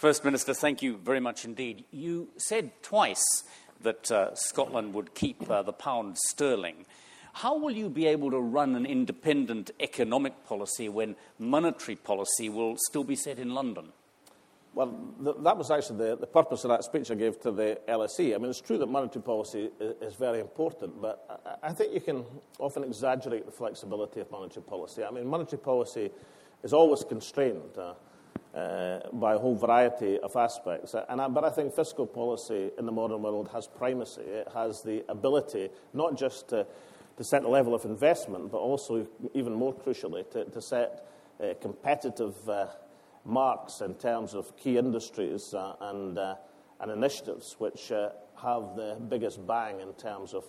First Minister, thank you very much indeed. You said twice that uh, Scotland would keep uh, the pound sterling. How will you be able to run an independent economic policy when monetary policy will still be set in London? Well, th- that was actually the, the, purpose of that speech I gave to the LSE. I mean, it's true that monetary policy is, is very important, but I, I, think you can often exaggerate the flexibility of monetary policy. I mean, monetary policy is always constrained. Uh, uh, by a whole variety of aspects. And I, but I think fiscal policy in the modern world has primacy. It has the ability not just to, to set the level of investment, but also, even more crucially, to, to set uh, competitive uh, marks in terms of key industries uh, and, uh, and initiatives which uh, have the biggest bang in terms of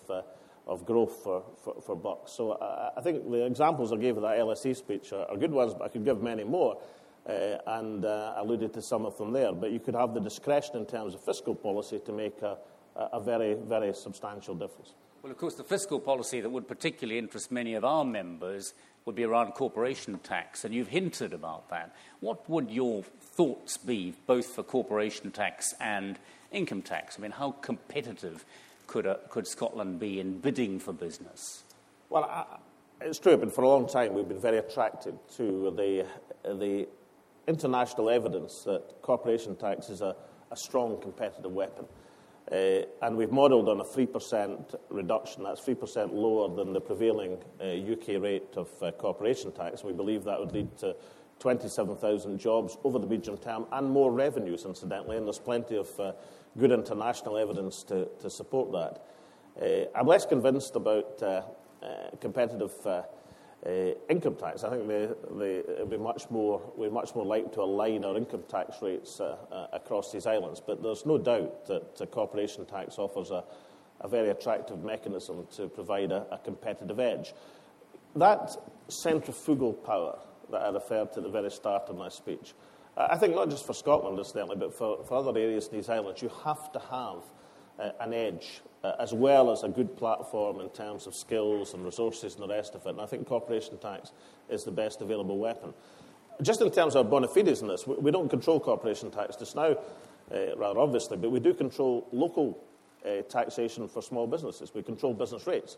of growth for, for, for bucks. So uh, I think the examples I gave of that LSE speech are, are, good ones, but I could give many more uh, and uh, alluded to some of them there. But you could have the discretion in terms of fiscal policy to make a, a very, very substantial difference. Well, of course, the fiscal policy that would particularly interest many of our members would be around corporation tax, and you've hinted about that. What would your thoughts be, both for corporation tax and income tax? I mean, how competitive could, uh, could Scotland be in bidding for business? Well, I, it's true, but for a long time we've been very attracted to the, the international evidence that corporation tax is a, a strong competitive weapon. Uh, and we've modelled on a 3% reduction. That's 3% lower than the prevailing uh, UK rate of uh, corporation tax. We believe that would lead to 27,000 jobs over the medium term and more revenues, incidentally. And there's plenty of uh, good international evidence to, to support that. Uh, I'm less convinced about uh, competitive uh, income tax. I think they, they, it'd be much more, we're much more likely to align our income tax rates uh, uh, across these islands. But there's no doubt that corporation tax offers a, a, very attractive mechanism to provide a, a, competitive edge. That centrifugal power that I referred to at the very start of my speech, I think not just for Scotland, incidentally, but for, for other areas in these islands, you have to have uh, an edge uh, as well as a good platform in terms of skills and resources and the rest of it. And I think corporation tax is the best available weapon. Just in terms of bona fides in this, we, we don't control corporation tax just now, uh, rather obviously, but we do control local uh, taxation for small businesses. We control business rates.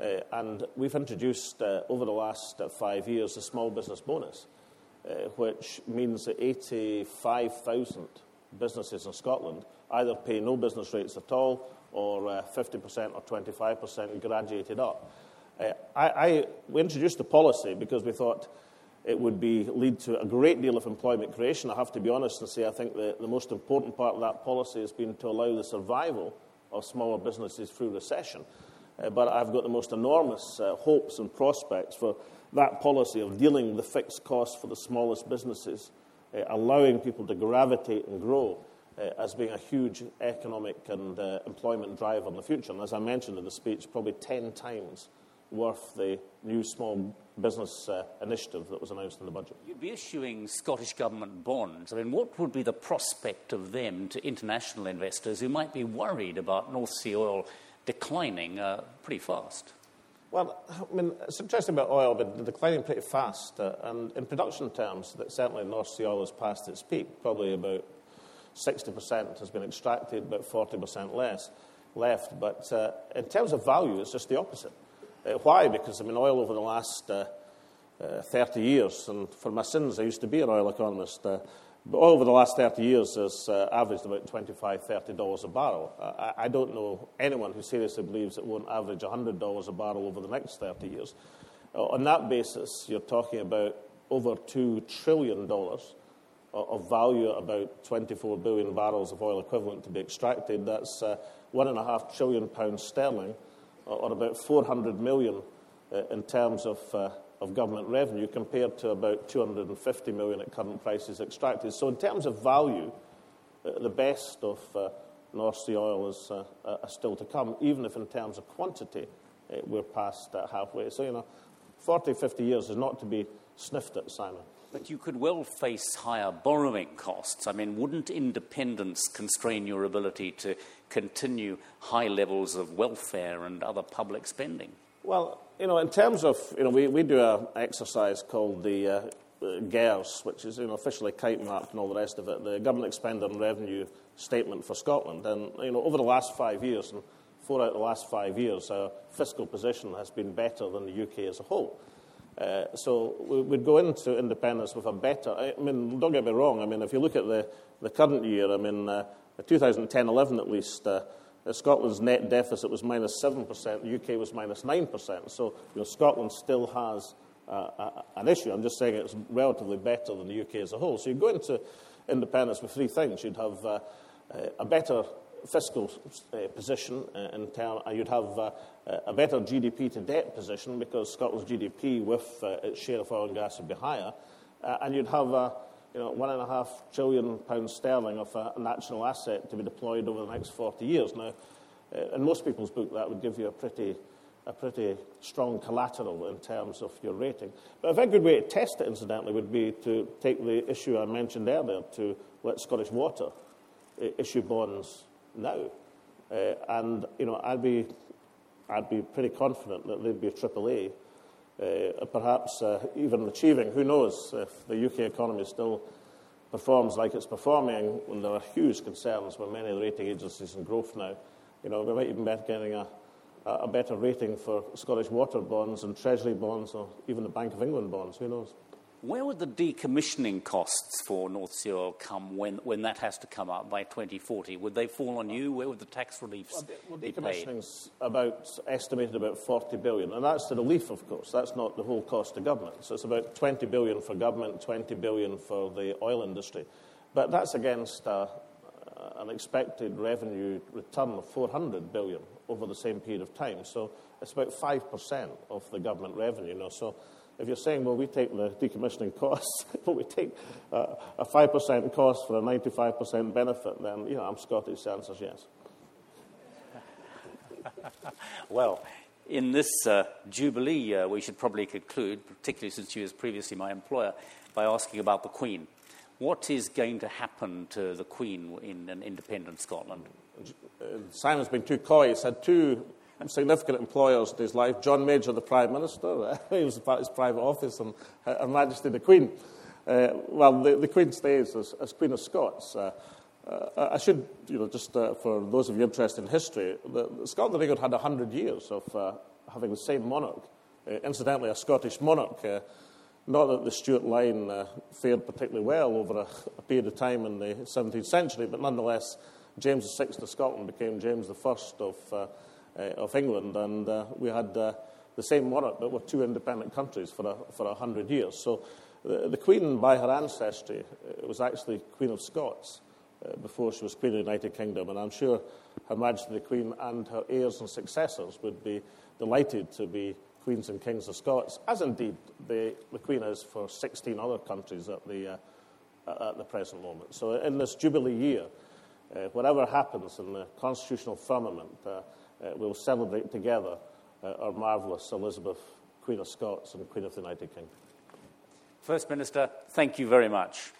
Uh, and we've introduced uh, over the last five years a small business bonus, which means that 85,000 businesses in Scotland either pay no business rates at all or uh, 50% or 25% graduated up. Uh, I, I, we introduced the policy because we thought it would be, lead to a great deal of employment creation. I have to be honest and say I think the, the most important part of that policy has been to allow the survival of smaller businesses through recession. Uh, but I've got the most enormous uh, hopes and prospects for that policy of dealing with the fixed costs for the smallest businesses, uh, allowing people to gravitate and grow as being a huge economic and uh, employment driver in the future. And as I mentioned in the speech, probably 10 times worth the new small business uh, initiative that was announced in the budget. You'd be issuing Scottish Government bonds. I mean, what would be the prospect of them to international investors who might be worried about North Sea oil declining uh, pretty fast? Well, I mean, it's interesting about oil, but declining pretty fast. Uh, and in production terms, that certainly North Sea oil has passed its peak, probably about 60% has been extracted, but 40% less left. But uh, in terms of value, it's just the opposite. Uh, why? Because, I mean, oil over the last uh, uh 30 years, and for my sins, I used to be an oil economist, uh, but oil over the last 30 years has uh, averaged about $25, $30 a barrel. I, I, don't know anyone who seriously believes it won't average $100 a barrel over the next 30 years. on that basis, you're talking about over $2 trillion of value, at about 24 billion barrels of oil equivalent to be extracted. That's uh, one and a half trillion pounds sterling, or about 400 million uh, in terms of, uh, of government revenue, compared to about 250 million at current prices extracted. So, in terms of value, uh, the best of uh, North Sea oil is uh, still to come, even if in terms of quantity we're past halfway. So, you know, 40, 50 years is not to be sniffed at, Simon. But you could well face higher borrowing costs. I mean, wouldn't independence constrain your ability to continue high levels of welfare and other public spending? Well, you know, in terms of, you know, we, we do an exercise called the uh, GERS, which is you know, officially kite marked and all the rest of it, the Government Expenditure and Revenue Statement for Scotland. And you know, over the last five years, and four out of the last five years, our fiscal position has been better than the UK as a whole. Uh, so we'd go into independence with a better. I mean, don't get me wrong. I mean, if you look at the, the current year, I mean, uh, 2010-11 at least, uh, Scotland's net deficit was minus 7%, the UK was minus 9%. So you know, Scotland still has uh, an issue. I'm just saying it's relatively better than the UK as a whole. So you go into independence with three things. You'd have uh, a better fiscal uh, position uh, in term, uh, you'd have uh, a better GDP to debt position because Scotland's GDP with its share of oil and gas would be higher, and you'd have you know, one and a half trillion pounds sterling of a national asset to be deployed over the next 40 years. Now, in most people's book, that would give you a pretty, a pretty strong collateral in terms of your rating. But a very good way to test it, incidentally, would be to take the issue I mentioned earlier to let Scottish Water issue bonds now. Uh, and, you know, I'd be, I'd be pretty confident that they'd be a AAA, uh, perhaps uh, even achieving, who knows, if the UK economy still performs like it's performing, when there are huge concerns with many of the rating agencies in growth now. You know, we might even be getting a, a better rating for Scottish water bonds and Treasury bonds or even the Bank of England bonds, who knows? Where would the decommissioning costs for North Sea oil come when, when that has to come up by 2040? Would they fall on you? Where would the tax reliefs well, well, be decommissioning's about estimated about 40 billion, and that's the relief, of course. That's not the whole cost to government. So it's about 20 billion for government, 20 billion for the oil industry, but that's against uh, an expected revenue return of 400 billion over the same period of time. So it's about 5% of the government revenue. You know, so if you're saying, well, we take the decommissioning costs, but we take uh, a 5% cost for a 95% benefit, then, you know, I'm Scottish, the answer is yes. well, in this uh, Jubilee, uh, we should probably conclude, particularly since she was previously my employer, by asking about the Queen. What is going to happen to the Queen in an independent Scotland? Uh, Simon's been too coy. He's had two significant employers in his life. John Major, the Prime Minister, he was of his private office, and Her Majesty the Queen. Uh, well, the, the, Queen stays as, as Queen of Scots. Uh, uh, I should, you know, just uh, for those of you interested in history, the, the Scotland and England had 100 years of uh, having the same monarch. Uh, incidentally, a Scottish monarch. not that the Stuart line fared particularly well over a, a, period of time in the 17th century, but nonetheless, James VI of Scotland became James I of uh, of England, and uh, we had uh, the same monarch, but were two independent countries for a, for a hundred years. So the, the, Queen, by her ancestry, was actually Queen of Scots before she was Queen of the United Kingdom, and I'm sure Her Majesty the Queen and her heirs and successors would be delighted to be Queens and Kings of Scots, as indeed the, the Queen is for 16 other countries at the, uh, at the present moment. So, in this Jubilee year, uh, whatever happens in the constitutional firmament, uh, uh, we'll celebrate together uh, our marvellous Elizabeth, Queen of Scots and Queen of the United Kingdom. First Minister, thank you very much.